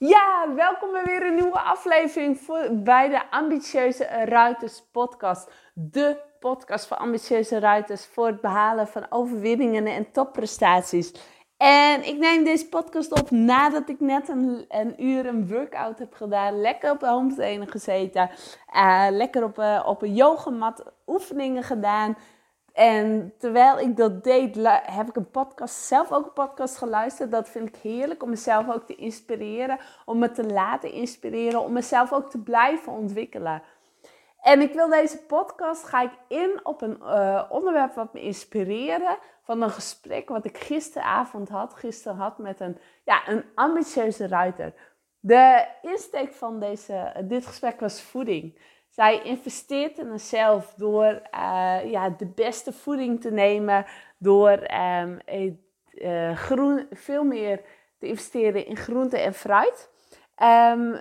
Ja, welkom bij weer een nieuwe aflevering voor, bij de Ambitieuze Ruiters podcast. De podcast voor ambitieuze ruiters voor het behalen van overwinningen en topprestaties. En ik neem deze podcast op nadat ik net een, een uur een workout heb gedaan. Lekker op de home trainer gezeten. Uh, lekker op, uh, op een yogamat oefeningen gedaan. En terwijl ik dat deed, heb ik een podcast, zelf ook een podcast geluisterd. Dat vind ik heerlijk om mezelf ook te inspireren, om me te laten inspireren, om mezelf ook te blijven ontwikkelen. En ik wil deze podcast, ga ik in op een uh, onderwerp wat me inspireerde van een gesprek wat ik gisteravond had, gisteren had met een, ja, een ambitieuze ruiter. De insteek van deze, dit gesprek was voeding. Zij investeert in zichzelf door uh, ja, de beste voeding te nemen, door um, uh, groen, veel meer te investeren in groente en fruit. Um,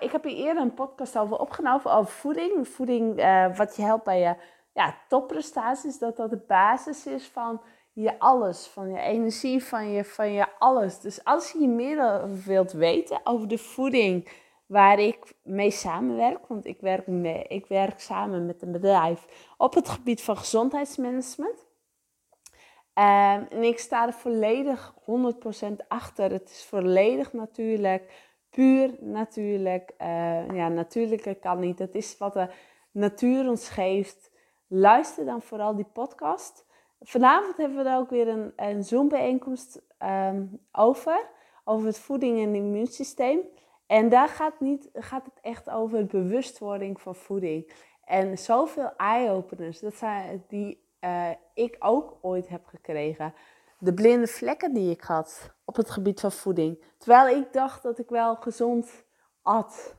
ik heb hier eerder een podcast over opgenomen over voeding. Voeding uh, wat je helpt bij je ja, topprestaties, dat dat de basis is van je alles, van je energie, van je, van je alles. Dus als je meer wilt weten over de voeding waar ik mee samenwerk. Want ik werk, mee, ik werk samen met een bedrijf op het gebied van gezondheidsmanagement. Um, en ik sta er volledig 100% achter. Het is volledig natuurlijk, puur natuurlijk. Uh, ja, natuurlijke kan niet. Het is wat de natuur ons geeft. Luister dan vooral die podcast. Vanavond hebben we er ook weer een, een Zoom-bijeenkomst um, over. Over het voeding en immuunsysteem. En daar gaat, niet, gaat het echt over bewustwording van voeding. En zoveel eye-openers, dat zijn die uh, ik ook ooit heb gekregen. De blinde vlekken die ik had op het gebied van voeding. Terwijl ik dacht dat ik wel gezond at.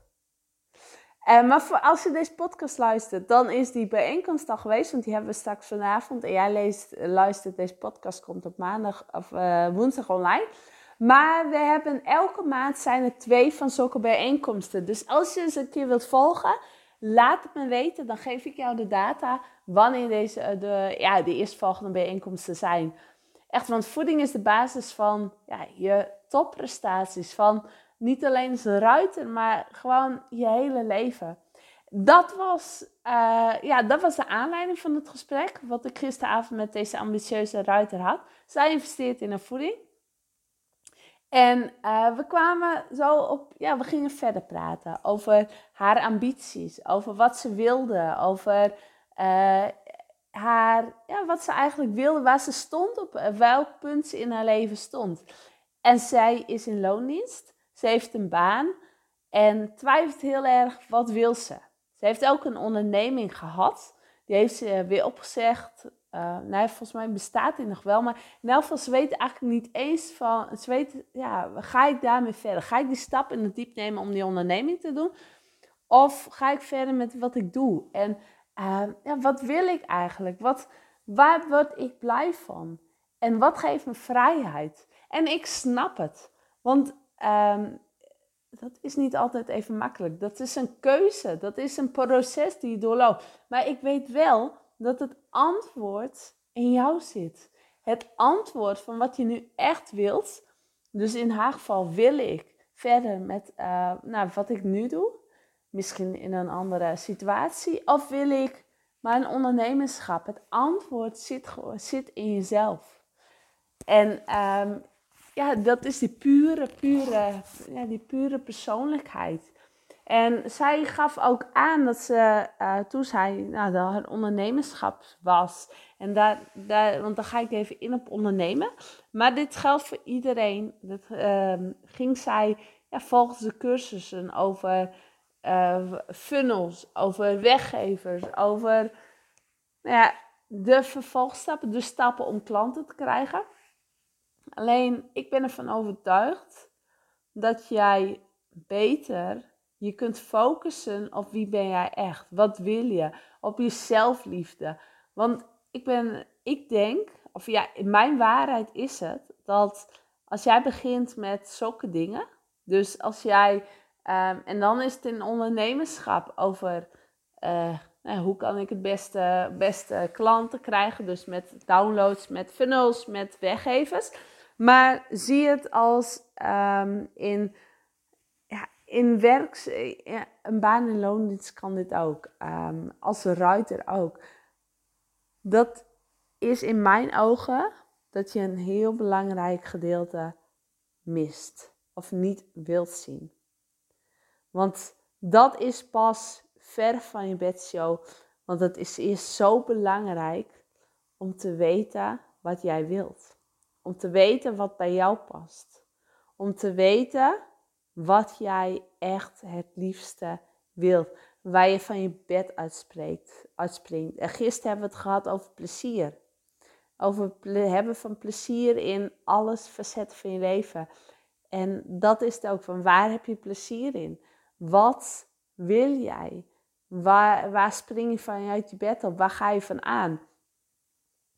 Uh, maar als je deze podcast luistert, dan is die bijeenkomst al geweest. Want die hebben we straks vanavond. En jij leest, luistert, deze podcast komt op maandag of uh, woensdag online. Maar we hebben elke maand zijn er twee van zulke bijeenkomsten. Dus als je eens een keer wilt volgen, laat het me weten. Dan geef ik jou de data wanneer deze, eh, de, ja, de eerstvolgende bijeenkomsten zijn. Echt, want voeding is de basis van ja, je topprestaties. Van niet alleen zijn ruiter, maar gewoon je hele leven. Dat was, uh, ja, dat was de aanleiding van het gesprek. Wat ik gisteravond met deze ambitieuze ruiter had. Zij investeert in een voeding. En uh, we kwamen zo op, ja, we gingen verder praten over haar ambities, over wat ze wilde, over uh, haar, ja, wat ze eigenlijk wilde, waar ze stond, op welk punt ze in haar leven stond. En zij is in loondienst, ze heeft een baan en twijfelt heel erg, wat wil ze? Ze heeft ook een onderneming gehad, die heeft ze weer opgezegd, uh, nee, volgens mij bestaat die nog wel. Maar in elk geval, ze weten eigenlijk niet eens van... Ze weten, ja, ga ik daarmee verder? Ga ik die stap in het diep nemen om die onderneming te doen? Of ga ik verder met wat ik doe? En uh, ja, wat wil ik eigenlijk? Wat, waar word ik blij van? En wat geeft me vrijheid? En ik snap het. Want um, dat is niet altijd even makkelijk. Dat is een keuze. Dat is een proces die je doorloopt. Maar ik weet wel dat het antwoord in jou zit. Het antwoord van wat je nu echt wilt. Dus in haar geval wil ik verder met uh, nou, wat ik nu doe. Misschien in een andere situatie. Of wil ik mijn ondernemerschap. Het antwoord zit, zit in jezelf. En um, ja, dat is die pure, pure, ja, die pure persoonlijkheid. En zij gaf ook aan dat ze, uh, toen zij nou, dat haar ondernemerschap was, en daar, daar, want dan ga ik even in op ondernemen, maar dit geldt voor iedereen. Dat uh, ging zij ja, volgens de cursussen over uh, funnels, over weggevers, over nou ja, de vervolgstappen, de stappen om klanten te krijgen. Alleen, ik ben ervan overtuigd dat jij beter je kunt focussen op wie ben jij echt. Wat wil je? Op je zelfliefde. Want ik ben, ik denk, of ja, mijn waarheid is het dat als jij begint met zulke dingen, dus als jij, um, en dan is het in ondernemerschap over uh, nou, hoe kan ik het beste, beste klanten krijgen, dus met downloads, met funnels, met weggevers. Maar zie het als um, in in werk, een baan in loondienst kan dit ook. Um, als ruiter ook. Dat is in mijn ogen dat je een heel belangrijk gedeelte mist of niet wilt zien. Want dat is pas ver van je bedshow. Want het is eerst zo belangrijk om te weten wat jij wilt. Om te weten wat bij jou past. Om te weten wat jij echt het liefste wilt. Waar je van je bed uitspreekt, uitspringt. En gisteren hebben we het gehad over plezier. Over hebben van plezier in alles facetten van je leven. En dat is het ook van waar heb je plezier in? Wat wil jij? Waar, waar spring je van uit je bed op? Waar ga je van aan?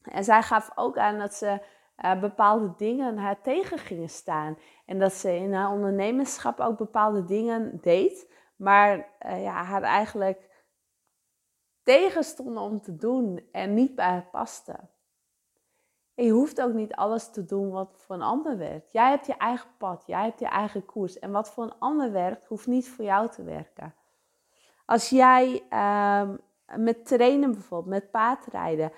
En zij gaf ook aan dat ze uh, bepaalde dingen haar tegen gingen staan. En dat ze in haar ondernemerschap ook bepaalde dingen deed, maar uh, ja, haar eigenlijk tegenstonden om te doen en niet bij haar paste. En je hoeft ook niet alles te doen wat voor een ander werkt. Jij hebt je eigen pad, jij hebt je eigen koers. En wat voor een ander werkt, hoeft niet voor jou te werken. Als jij uh, met trainen bijvoorbeeld, met paardrijden,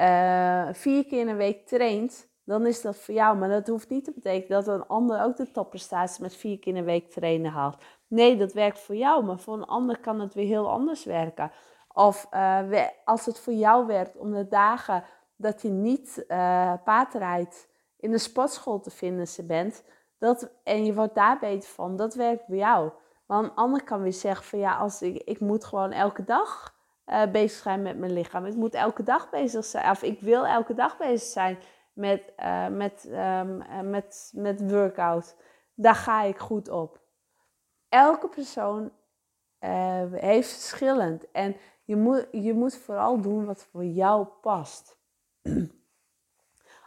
uh, vier keer in een week traint, dan is dat voor jou. Maar dat hoeft niet te betekenen dat een ander ook de topprestatie met vier keer in een week trainen haalt. Nee, dat werkt voor jou, maar voor een ander kan het weer heel anders werken. Of uh, als het voor jou werkt om de dagen dat je niet uh, paardrijdt in de sportschool te vinden bent, dat, en je wordt daar beter van, dat werkt voor jou. Maar een ander kan weer zeggen van ja, als ik, ik moet gewoon elke dag uh, bezig zijn met mijn lichaam. Ik moet elke dag bezig zijn, of ik wil elke dag bezig zijn met, uh, met, um, met, met workout. Daar ga ik goed op. Elke persoon uh, heeft verschillend. En je moet, je moet vooral doen wat voor jou past.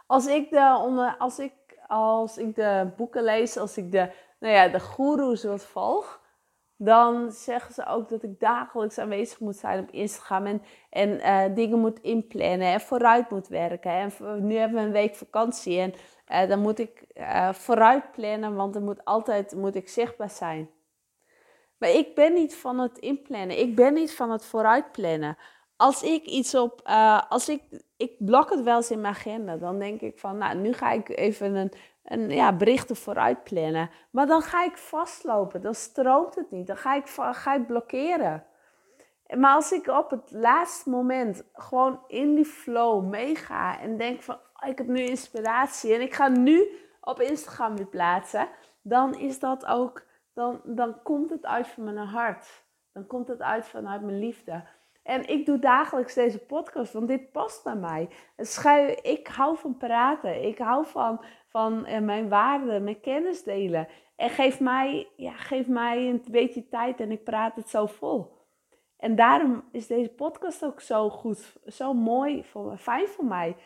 Als ik de, onder, als ik, als ik de boeken lees, als ik de, nou ja, de goeroes wat volg, dan zeggen ze ook dat ik dagelijks aanwezig moet zijn op Instagram en, en uh, dingen moet inplannen en vooruit moet werken. En nu hebben we een week vakantie en uh, dan moet ik uh, vooruit plannen, want er moet altijd moet ik zichtbaar zijn. Maar ik ben niet van het inplannen, ik ben niet van het vooruitplannen. Als ik iets op, als ik, ik blok het wel eens in mijn agenda, dan denk ik van, nou, nu ga ik even een, en ja, berichten vooruit plannen. Maar dan ga ik vastlopen, dan stroomt het niet, dan ga ik, ga ik blokkeren. Maar als ik op het laatste moment gewoon in die flow meega en denk van oh, ik heb nu inspiratie en ik ga nu op Instagram weer plaatsen, dan is dat ook, dan, dan komt het uit van mijn hart. Dan komt het uit vanuit mijn liefde. En ik doe dagelijks deze podcast, want dit past bij mij. Ik hou van praten. Ik hou van, van eh, mijn waarden, mijn kennis delen. En geef mij, ja, geef mij een beetje tijd en ik praat het zo vol. En daarom is deze podcast ook zo goed, zo mooi, voor, fijn voor mij.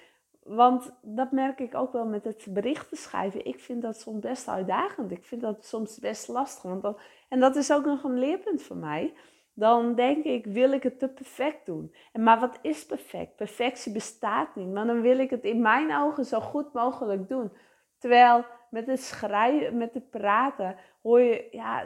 Want dat merk ik ook wel met het berichten schrijven. Ik vind dat soms best uitdagend. Ik vind dat soms best lastig. Want en dat is ook nog een leerpunt voor mij dan denk ik, wil ik het te perfect doen. En maar wat is perfect? Perfectie bestaat niet, maar dan wil ik het in mijn ogen zo goed mogelijk doen. Terwijl met het schrijven, met het praten, hoor je, ja,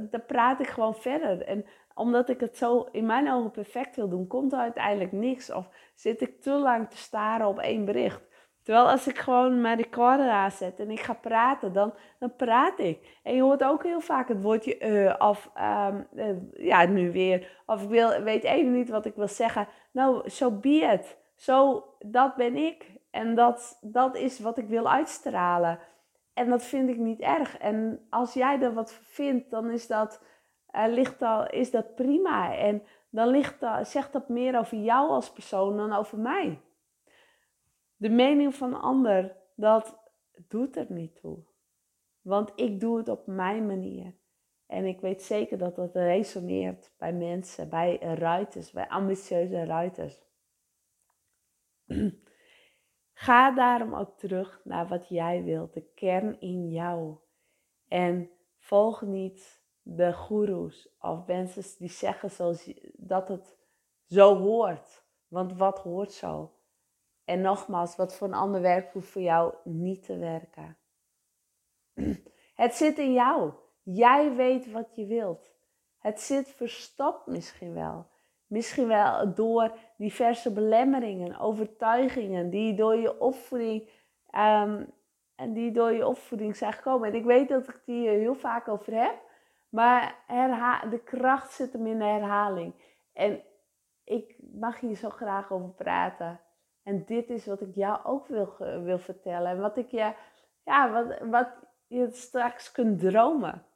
dan praat ik gewoon verder. En omdat ik het zo in mijn ogen perfect wil doen, komt er uiteindelijk niks. Of zit ik te lang te staren op één bericht. Terwijl als ik gewoon mijn recorder aanzet en ik ga praten, dan, dan praat ik. En je hoort ook heel vaak het woordje uh, of um, ja, nu weer. Of ik wil, weet even niet wat ik wil zeggen. Nou, zo so be it. Zo, dat ben ik. En dat, dat is wat ik wil uitstralen. En dat vind ik niet erg. En als jij er wat vindt, dan is dat, uh, ligt al, is dat prima. En dan ligt zegt dat meer over jou als persoon dan over mij. De mening van een ander, dat doet er niet toe. Want ik doe het op mijn manier. En ik weet zeker dat dat resoneert bij mensen, bij ruiters, bij ambitieuze ruiters. Ga daarom ook terug naar wat jij wilt, de kern in jou. En volg niet de goeroes of mensen die zeggen zoals, dat het zo hoort. Want wat hoort zo? En nogmaals, wat voor een ander werkt, hoeft voor jou niet te werken. Het zit in jou. Jij weet wat je wilt. Het zit verstopt misschien wel. Misschien wel door diverse belemmeringen, overtuigingen die door je opvoeding, um, en die door je opvoeding zijn gekomen. En ik weet dat ik die heel vaak over heb, maar de kracht zit hem in de herhaling. En ik mag hier zo graag over praten. En dit is wat ik jou ook wil, wil vertellen. En wat ik je, ja, wat, wat je straks kunt dromen.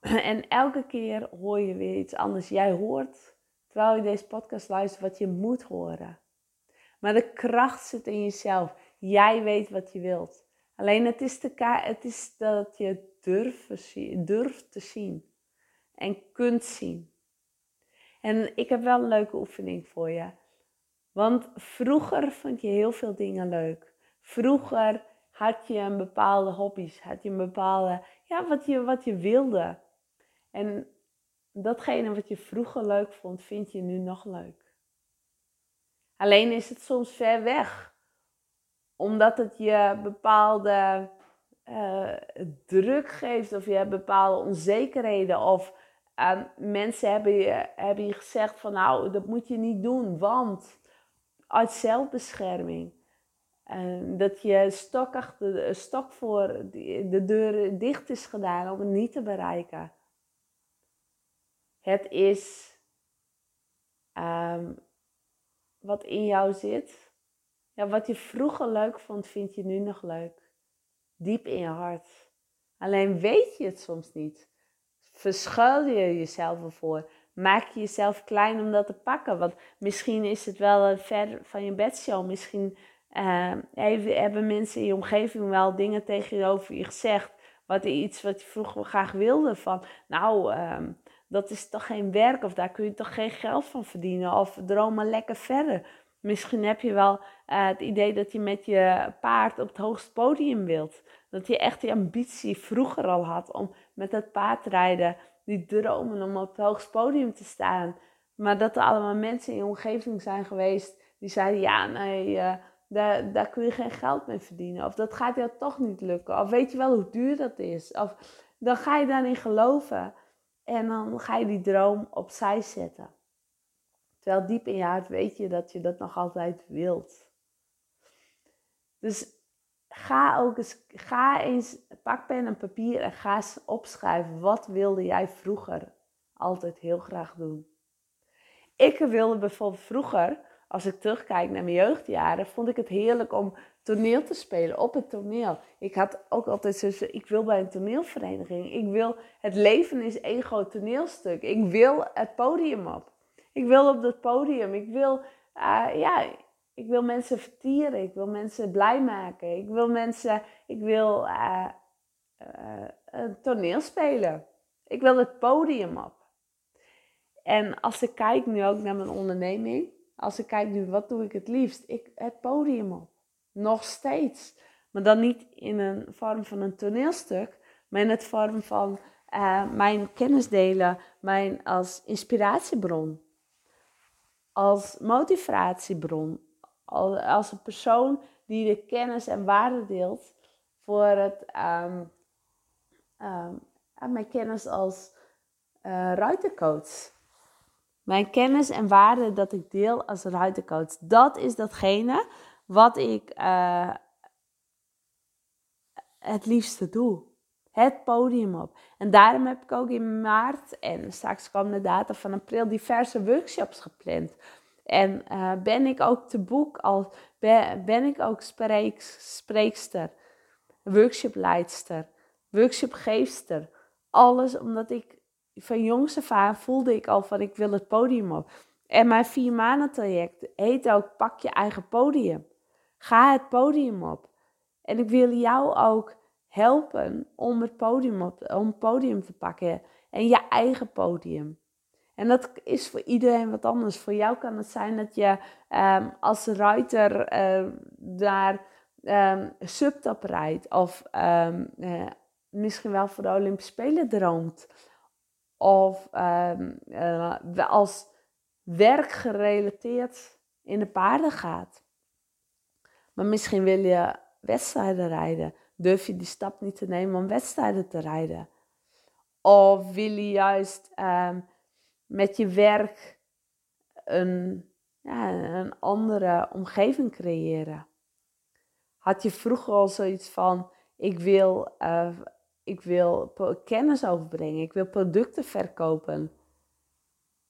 En elke keer hoor je weer iets anders. Jij hoort, terwijl je deze podcast luistert, wat je moet horen. Maar de kracht zit in jezelf. Jij weet wat je wilt. Alleen het is, de het is dat je durft, durft te zien. En kunt zien. En ik heb wel een leuke oefening voor je. Want vroeger vond je heel veel dingen leuk. Vroeger had je een bepaalde hobby's, had je een bepaalde, ja, wat je, wat je wilde. En datgene wat je vroeger leuk vond, vind je nu nog leuk. Alleen is het soms ver weg, omdat het je bepaalde uh, druk geeft, of je hebt bepaalde onzekerheden, of uh, mensen hebben je, hebben je gezegd van nou, dat moet je niet doen, want uit zelfbescherming. En dat je stok, achter, stok voor de deur dicht is gedaan om het niet te bereiken. Het is um, wat in jou zit. Ja, wat je vroeger leuk vond, vind je nu nog leuk. Diep in je hart. Alleen weet je het soms niet. Verschuil je jezelf ervoor. Maak je jezelf klein om dat te pakken. Want misschien is het wel ver van je bedshow. Misschien uh, hebben mensen in je omgeving wel dingen tegenover je gezegd. Wat iets wat je vroeger graag wilde. Van nou, um, dat is toch geen werk of daar kun je toch geen geld van verdienen of droom maar lekker verder. Misschien heb je wel uh, het idee dat je met je paard op het hoogste podium wilt. Dat je echt die ambitie vroeger al had om met dat paardrijden, die dromen om op het hoogste podium te staan. Maar dat er allemaal mensen in je omgeving zijn geweest die zeiden: ja, nee, uh, daar, daar kun je geen geld mee verdienen. Of dat gaat jou toch niet lukken. Of weet je wel hoe duur dat is. Of dan ga je daarin geloven. En dan ga je die droom opzij zetten. Terwijl diep in je hart weet je dat je dat nog altijd wilt. Dus ga ook eens, ga eens, pak pen en papier en ga eens opschrijven. Wat wilde jij vroeger altijd heel graag doen? Ik wilde bijvoorbeeld vroeger, als ik terugkijk naar mijn jeugdjaren, vond ik het heerlijk om toneel te spelen op het toneel. Ik had ook altijd zo, ik wil bij een toneelvereniging. Ik wil, het leven is één groot toneelstuk. Ik wil het podium op. Ik wil op dat podium. Ik wil, uh, ja, ik wil mensen vertieren. Ik wil mensen blij maken. Ik wil mensen, ik wil uh, uh, een toneel spelen. Ik wil het podium op. En als ik kijk nu ook naar mijn onderneming, als ik kijk nu, wat doe ik het liefst? Ik, het podium op. Nog steeds. Maar dan niet in een vorm van een toneelstuk, maar in het vorm van uh, mijn kennis delen, mijn als inspiratiebron, als motivatiebron, als een persoon die de kennis en waarde deelt voor het, um, um, mijn kennis als uh, ruitercoach. Mijn kennis en waarde dat ik deel als ruitercoach. Dat is datgene wat ik uh, het liefste doe. Het podium op. En daarom heb ik ook in maart en straks komen de data van april diverse workshops gepland. En uh, ben ik ook te boek als ben, ik ook spreek, spreekster, workshopleidster, workshopgeefster. Alles omdat ik van jongs af aan voelde ik al van ik wil het podium op. En mijn vier maanden traject heet ook pak je eigen podium. Ga het podium op. En ik wil jou ook helpen om het podium, op, om podium te pakken. En je eigen podium. En dat is voor iedereen wat anders. Voor jou kan het zijn dat je um, als ruiter uh, daar um, subtop rijdt. Of um, uh, misschien wel voor de Olympische Spelen droomt. Of uh, als werk gerelateerd in de paarden gaat. Maar misschien wil je wedstrijden rijden. durf je die stap niet te nemen om wedstrijden te rijden? Of wil je juist ehm, met je werk een, ja, een andere omgeving creëren? Had je vroeger al zoiets van: ik wil, uh, ik wil kennis overbrengen, ik wil producten verkopen.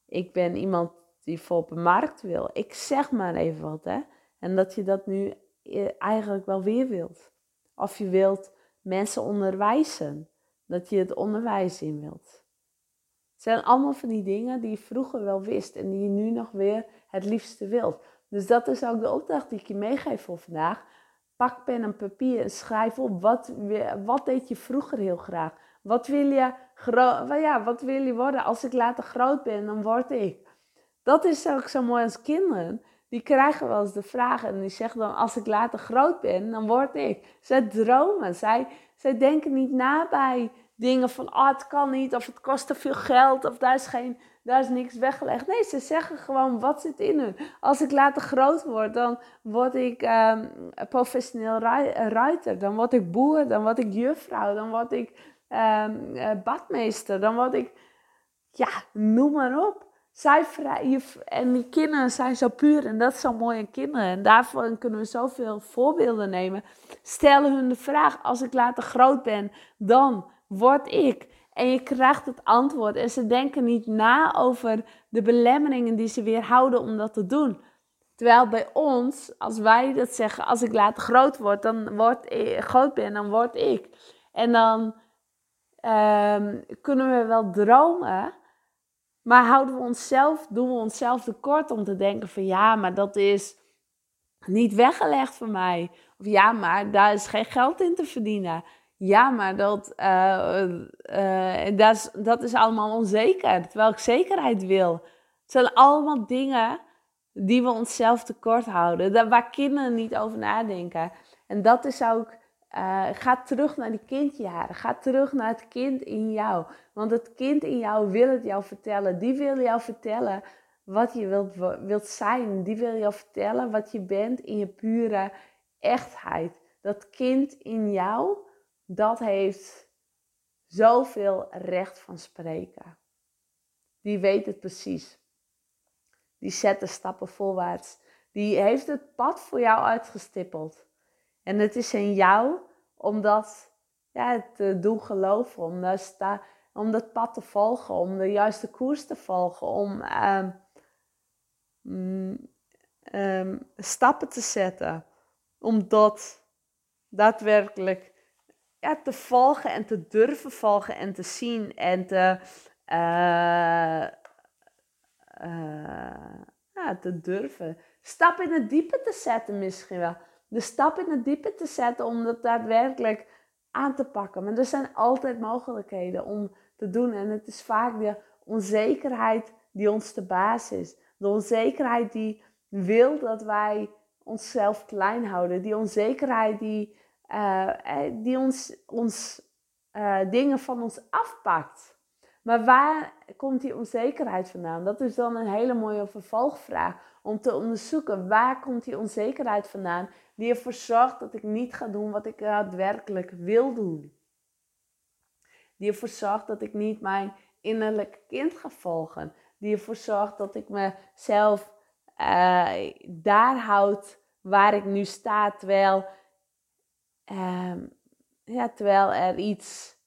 Ik ben iemand die voor op een markt wil. Ik zeg maar even wat, hè. En dat je dat nu eh, eigenlijk wel weer wilt. Of je wilt mensen onderwijzen. Dat je het onderwijs in wilt. Het zijn allemaal van die dingen die je vroeger wel wist en die je nu nog weer het liefste wilt. Dus dat is ook de opdracht die ik je meegeef voor vandaag. Pak pen en papier en schrijf op wat, wat deed je vroeger heel graag. Wat wil je, ja, wat wil je worden? Als ik later groot ben, dan word ik. Dat is ook zo mooi als kinderen. Die krijgen wel eens de vraag en die zeggen dan: Als ik later groot ben, dan word ik. Zij dromen. Zij, zij denken niet na bij dingen van: Oh, het kan niet, of het kost te veel geld, of daar is, geen, daar is niks weggelegd. Nee, ze zeggen gewoon wat zit in hun. Als ik later groot word, dan word ik um, professioneel ruiter. Dan word ik boer, dan word ik juffrouw, dan word ik um, badmeester, dan word ik. Ja, noem maar op zij en die kinderen zijn zo puur en dat is zo mooi aan kinderen. En daarvan kunnen we zoveel voorbeelden nemen. Stel hun de vraag, als ik later groot ben, dan word ik. En je krijgt het antwoord en ze denken niet na over de belemmeringen die ze weerhouden om dat te doen. Terwijl bij ons, als wij dat zeggen, als ik later groot word, dan word ik, groot ben, dan word ik. En dan um, kunnen we wel dromen, maar houden we onszelf, doen we onszelf tekort om te denken van ja, maar dat is niet weggelegd voor mij. Of ja, maar daar is geen geld in te verdienen. Ja, maar dat, uh, uh, dat, is, dat is allemaal onzeker. Terwijl ik zekerheid wil. Het zijn allemaal dingen die we onszelf tekort houden. Waar kinderen niet over nadenken. En dat is ook uh, ga terug naar die kindjaren. Ga terug naar het kind in jou. Want het kind in jou wil het jou vertellen. Die wil jou vertellen wat je wilt, wilt zijn. Die wil jou vertellen wat je bent in je pure echtheid. Dat kind in jou, dat heeft zoveel recht van spreken. Die weet het precies. Die zet de stappen voorwaarts. Die heeft het pad voor jou uitgestippeld. En het is in jou om dat ja, te doen geloven, om, dat, om dat pad te volgen, om de juiste koers te volgen, om um, um, stappen te zetten. Om dat daadwerkelijk ja, te volgen en te durven volgen en te zien en te, uh, uh, ja, te durven. Stap in het diepe te zetten misschien wel de stap in het diepe te zetten om dat daadwerkelijk aan te pakken. Maar er zijn altijd mogelijkheden om te doen. En het is vaak de onzekerheid die ons de baas is. De onzekerheid die wil dat wij onszelf klein houden. Die onzekerheid die, uh, die ons, ons uh, dingen van ons afpakt. Maar waar komt die onzekerheid vandaan? Dat is dan een hele mooie vervolgvraag om te onderzoeken waar komt die onzekerheid vandaan die ervoor zorgt dat ik niet ga doen wat ik daadwerkelijk wil doen. Die ervoor zorgt dat ik niet mijn innerlijke kind ga volgen. Die ervoor zorgt dat ik mezelf daar houd waar ik nu sta, terwijl, ja, terwijl er iets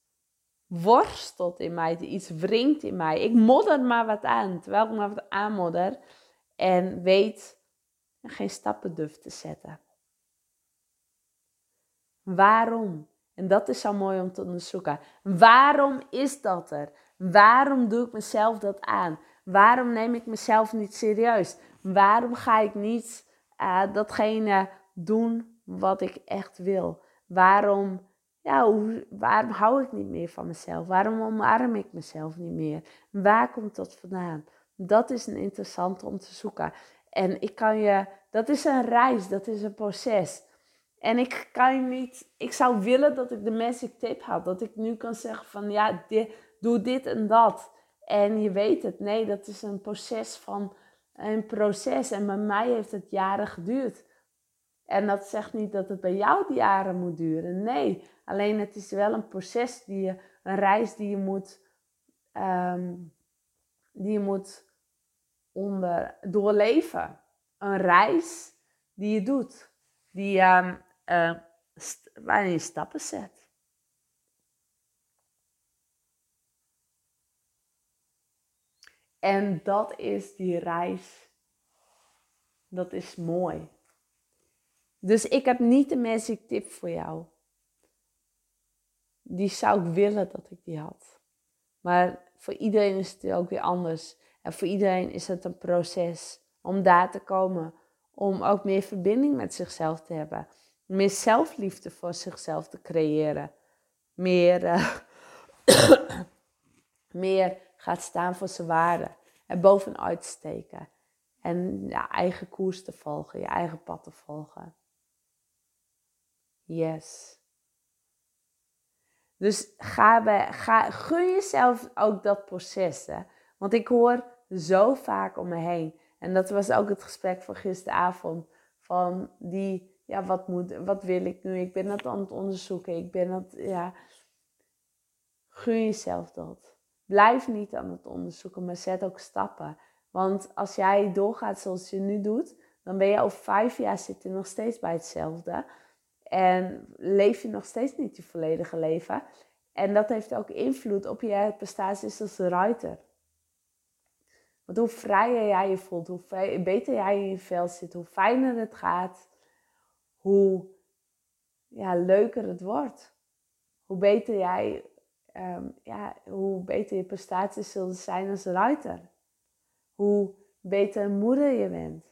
worstelt in mij, iets wringt in mij. Ik modder maar wat aan, terwijl ik maar wat aanmodder en weet geen stappen durf te zetten. Waarom? En dat is zo mooi om te onderzoeken. Waarom is dat er? Waarom doe ik mezelf dat aan? Waarom neem ik mezelf niet serieus? Waarom ga ik niet uh, datgene doen wat ik echt wil? Waarom, ja, hoe, waarom hou ik niet meer van mezelf? Waarom omarm ik mezelf niet meer? Waar komt dat vandaan? Dat is een interessante om te zoeken. En ik kan je, dat is een reis, dat is een proces. En ik kan niet, ik zou willen dat ik de magic tip had. Dat ik nu kan zeggen van ja, doe dit en dat. En je weet het, nee, dat is een proces van een proces. En bij mij heeft het jaren geduurd. En dat zegt niet dat het bij jou die jaren moet duren. Nee, Alleen het is wel een proces die je, een reis die je moet, ehm, die je moet onder, doorleven. Een reis die je doet, die, um, uh, waarin je stappen zet. En dat is die reis. Dat is mooi. Dus ik heb niet de magic tip voor jou. Die zou ik willen dat ik die had. Maar voor iedereen is het ook weer anders. En voor iedereen is het een proces om daar te komen. Om ook meer verbinding met zichzelf te hebben. Meer zelfliefde voor zichzelf te creëren. Meer, uh, meer gaat staan voor zijn waarde. En bovenuit steken. En je eigen koers te volgen, je eigen pad te volgen. Yes. Dus ga, bij, ga, gun jezelf ook dat proces. Hè? Want ik hoor zo vaak om me heen. En dat was ook het gesprek van gisteravond. Van die, ja, wat, moet, wat wil ik nu? Ik ben dat aan het onderzoeken. Ik ben dat, ja. Gun jezelf dat. Blijf niet aan het onderzoeken, maar zet ook stappen. Want als jij doorgaat zoals je nu doet, dan ben je over vijf jaar zit je nog steeds bij hetzelfde. En leef je nog steeds niet je volledige leven. En dat heeft ook invloed op je prestaties als writer. Want hoe vrijer jij je voelt, hoe beter jij in je vel zit, hoe fijner het gaat, hoe ja, leuker het wordt. Hoe beter jij, ehm, ja, hoe beter je prestaties zullen zijn als writer. Hoe beter moeder je bent.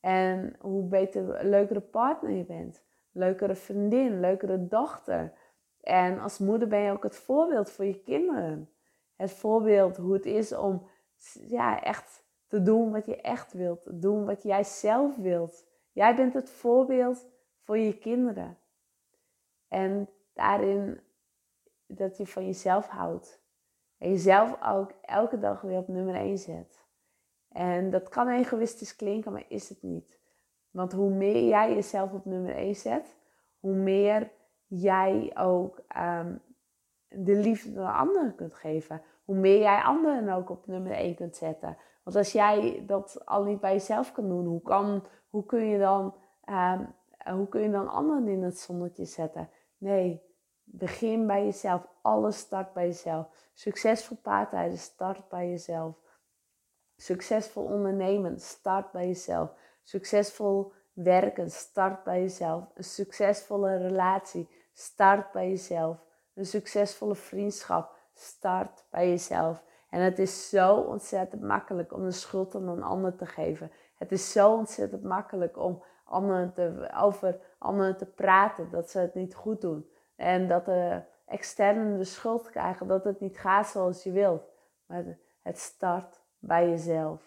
En hoe beter, leukere partner je bent leukere vriendin, leukere dochter. En als moeder ben je ook het voorbeeld voor je kinderen. Het voorbeeld hoe het is om ja, echt te doen wat je echt wilt. Doen wat jij zelf wilt. Jij bent het voorbeeld voor je kinderen. En daarin dat je van jezelf houdt. En jezelf ook elke dag weer op nummer 1 zet. En dat kan egoïstisch klinken, maar is het niet. Want hoe meer jij jezelf op nummer 1 zet, hoe meer jij ook ehm, de liefde aan anderen kunt geven. Hoe meer jij anderen ook op nummer 1 kunt zetten. Want als jij dat al niet bij jezelf kan doen, hoe, kan, hoe, kun, je dan, um, hoe kun je dan anderen in het zonnetje zetten? Nee, begin bij jezelf. Alles start bij jezelf. Succesvol paardrijden start bij jezelf. Succesvol ondernemen start bij jezelf. Succesvol werken start bij jezelf. Een succesvolle relatie start bij jezelf. Een succesvolle vriendschap start bij jezelf. En het is zo ontzettend makkelijk om de schuld aan een ander te geven. Het is zo ontzettend makkelijk om anderen te, over anderen te praten dat ze het niet goed doen. En dat de externen de schuld krijgen dat het niet gaat zoals je wilt. Maar het start bij jezelf.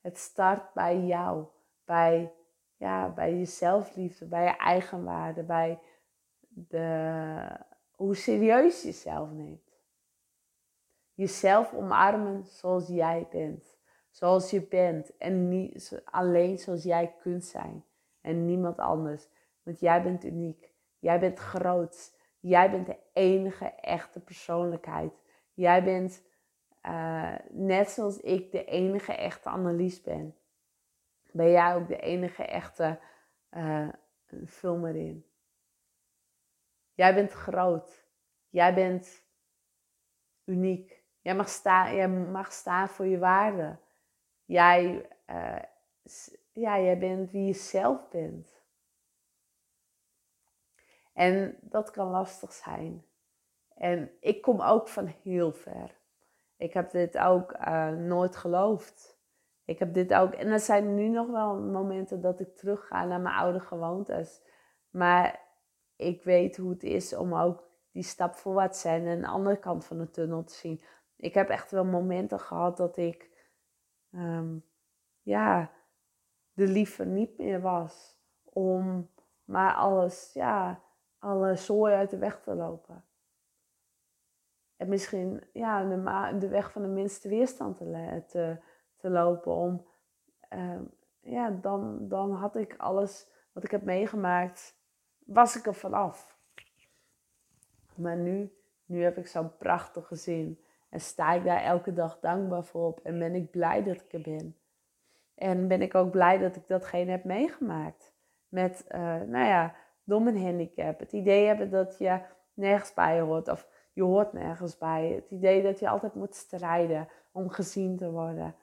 Het start bij jou bij, ja, bij je zelfliefde, bij je eigenwaarde, bij de, hoe serieus je jezelf neemt. Jezelf omarmen zoals jij bent. Zoals je bent en niet alleen zoals jij kunt zijn. En niemand anders. Want jij bent uniek. Jij bent groot. Jij bent de enige echte persoonlijkheid. Jij bent uh, net zoals ik de enige echte Annelies ben ben jij ook de enige echte uh, filmer in. Jij bent groot. Jij bent uniek. Jij mag, staan, jij mag staan voor je waarde. Jij, uh, ja, jij bent wie je zelf bent. En dat kan lastig zijn. En ik kom ook van heel ver. Ik heb dit ook uh, nooit geloofd. Ik heb dit ook. En er zijn nu nog wel momenten dat ik terug ga naar mijn oude gewoontes. Maar ik weet hoe het is om ook die stap voorwaarts te zijn en de andere kant van de tunnel te zien. Ik heb echt wel momenten gehad dat ik, um, ja, de liever niet meer was. Om maar alles, ja, alle zooi uit de weg te lopen. En misschien, ja, de, de weg van de minste weerstand te, te te lopen. Om, uh, ja, dan, dan had ik alles wat ik heb meegemaakt, was ik er vanaf. Maar nu, nu heb ik zo'n prachtig gezin. En sta ik daar elke dag dankbaar voor op. En ben ik blij dat ik er ben. En ben ik ook blij dat ik datgene heb meegemaakt. Met, uh, nou ja, mijn handicap. Het idee hebben dat je nergens bij hoort. Of je hoort nergens bij. Het idee dat je altijd moet strijden om gezien te worden.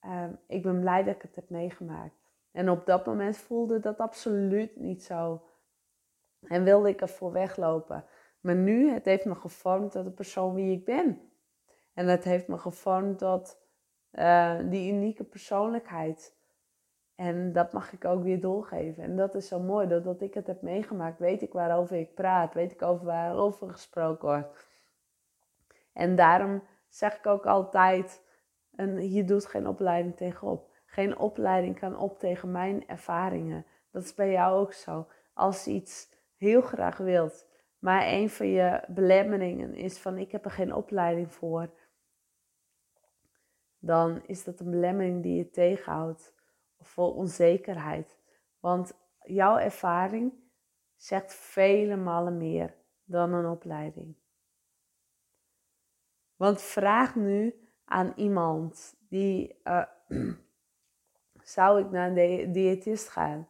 Ehm, ik ben blij dat ik het heb meegemaakt. En op dat moment voelde dat absoluut niet zo. En wilde ik ervoor weglopen. Maar nu, het heeft me gevormd tot de persoon wie ik ben. En het heeft me gevormd tot uh, die unieke persoonlijkheid. En dat mag ik ook weer doorgeven. En dat is zo mooi, dat, ik het heb meegemaakt, weet ik waarover ik praat, weet ik over waarover gesproken wordt. En daarom zeg ik ook altijd, en hier doet geen opleiding tegenop. Geen opleiding kan op tegen mijn ervaringen. Dat is bij jou ook zo. Als je iets heel graag wilt, maar een van je belemmeringen is van ik heb er geen opleiding voor, dan is dat een belemmering die je tegenhoudt vol onzekerheid. Want jouw ervaring zegt vele malen meer dan een opleiding. Want vraag nu aan iemand die uh, zou ik naar een diëtist gaan?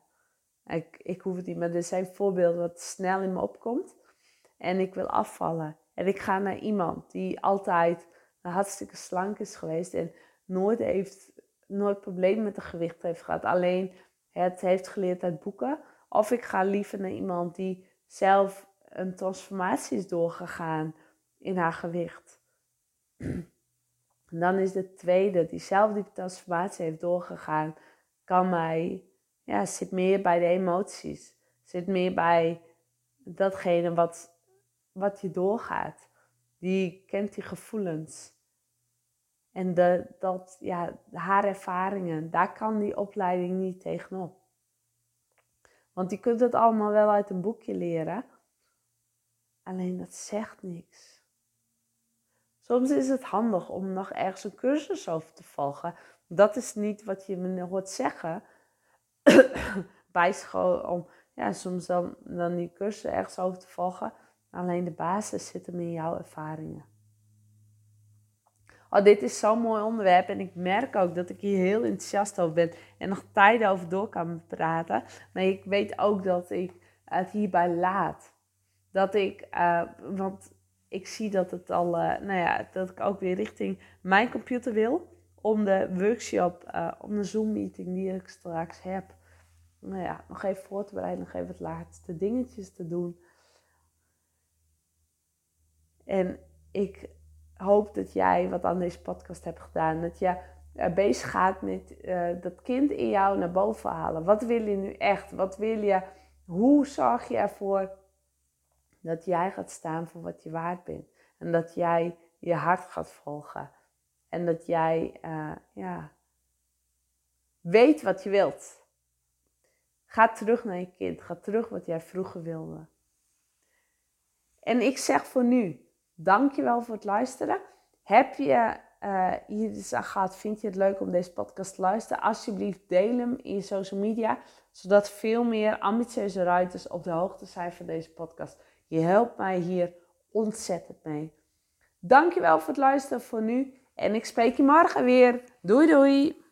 Ik, ik hoef het niet, maar er zijn voorbeelden wat snel in me opkomt. En ik wil afvallen. En ik ga naar iemand die altijd hartstikke slank is geweest en nooit heeft, nooit problemen met het gewicht heeft gehad. Alleen het heeft geleerd uit boeken. Of ik ga liever naar iemand die zelf een transformatie is doorgegaan in haar gewicht. En dan is de tweede, die zelf die transformatie heeft doorgegaan, kan mij, ja, zit meer bij de emoties. Zit meer bij datgene wat, wat je doorgaat. Die kent die gevoelens. En de, dat, ja, haar ervaringen, daar kan die opleiding niet tegenop. Want je kunt het allemaal wel uit een boekje leren. Alleen dat zegt niks. Soms is het handig om nog ergens een cursus over te volgen. Dat is niet wat je me hoort zeggen bij school. Om ja, soms dan, dan die cursus ergens over te volgen. Alleen de basis zit hem in jouw ervaringen. Oh, dit is zo'n mooi onderwerp en ik merk ook dat ik hier heel enthousiast over ben en nog tijden over door kan praten. Maar ik weet ook dat ik het hierbij laat. Dat ik, uh, want ik zie dat het al, uh, nou ja, dat ik ook weer richting mijn computer wil. Om de workshop, uh, om de Zoom meeting die ik straks heb. Nou ja, nog even voor te bereiden, nog even het laatste dingetjes te doen. En ik hoop dat jij wat aan deze podcast hebt gedaan. Dat je bezig gaat met uh, dat kind in jou naar boven halen. Wat wil je nu echt? Wat wil je? Hoe zorg je ervoor dat jij gaat staan voor wat je waard bent. En dat jij je hart gaat volgen. En dat jij uh, ja, weet wat je wilt. Ga terug naar je kind. Ga terug wat jij vroeger wilde. En ik zeg voor nu, dankjewel voor het luisteren. Heb je uh, hier gehad, vind je het leuk om deze podcast te luisteren? Alsjeblieft deel hem in je social media, zodat veel meer ambitieuze ruiters op de hoogte zijn van deze podcast. Je helpt mij hier ontzettend mee. Dankjewel voor het luisteren voor nu en ik spreek je morgen weer. Doei doei!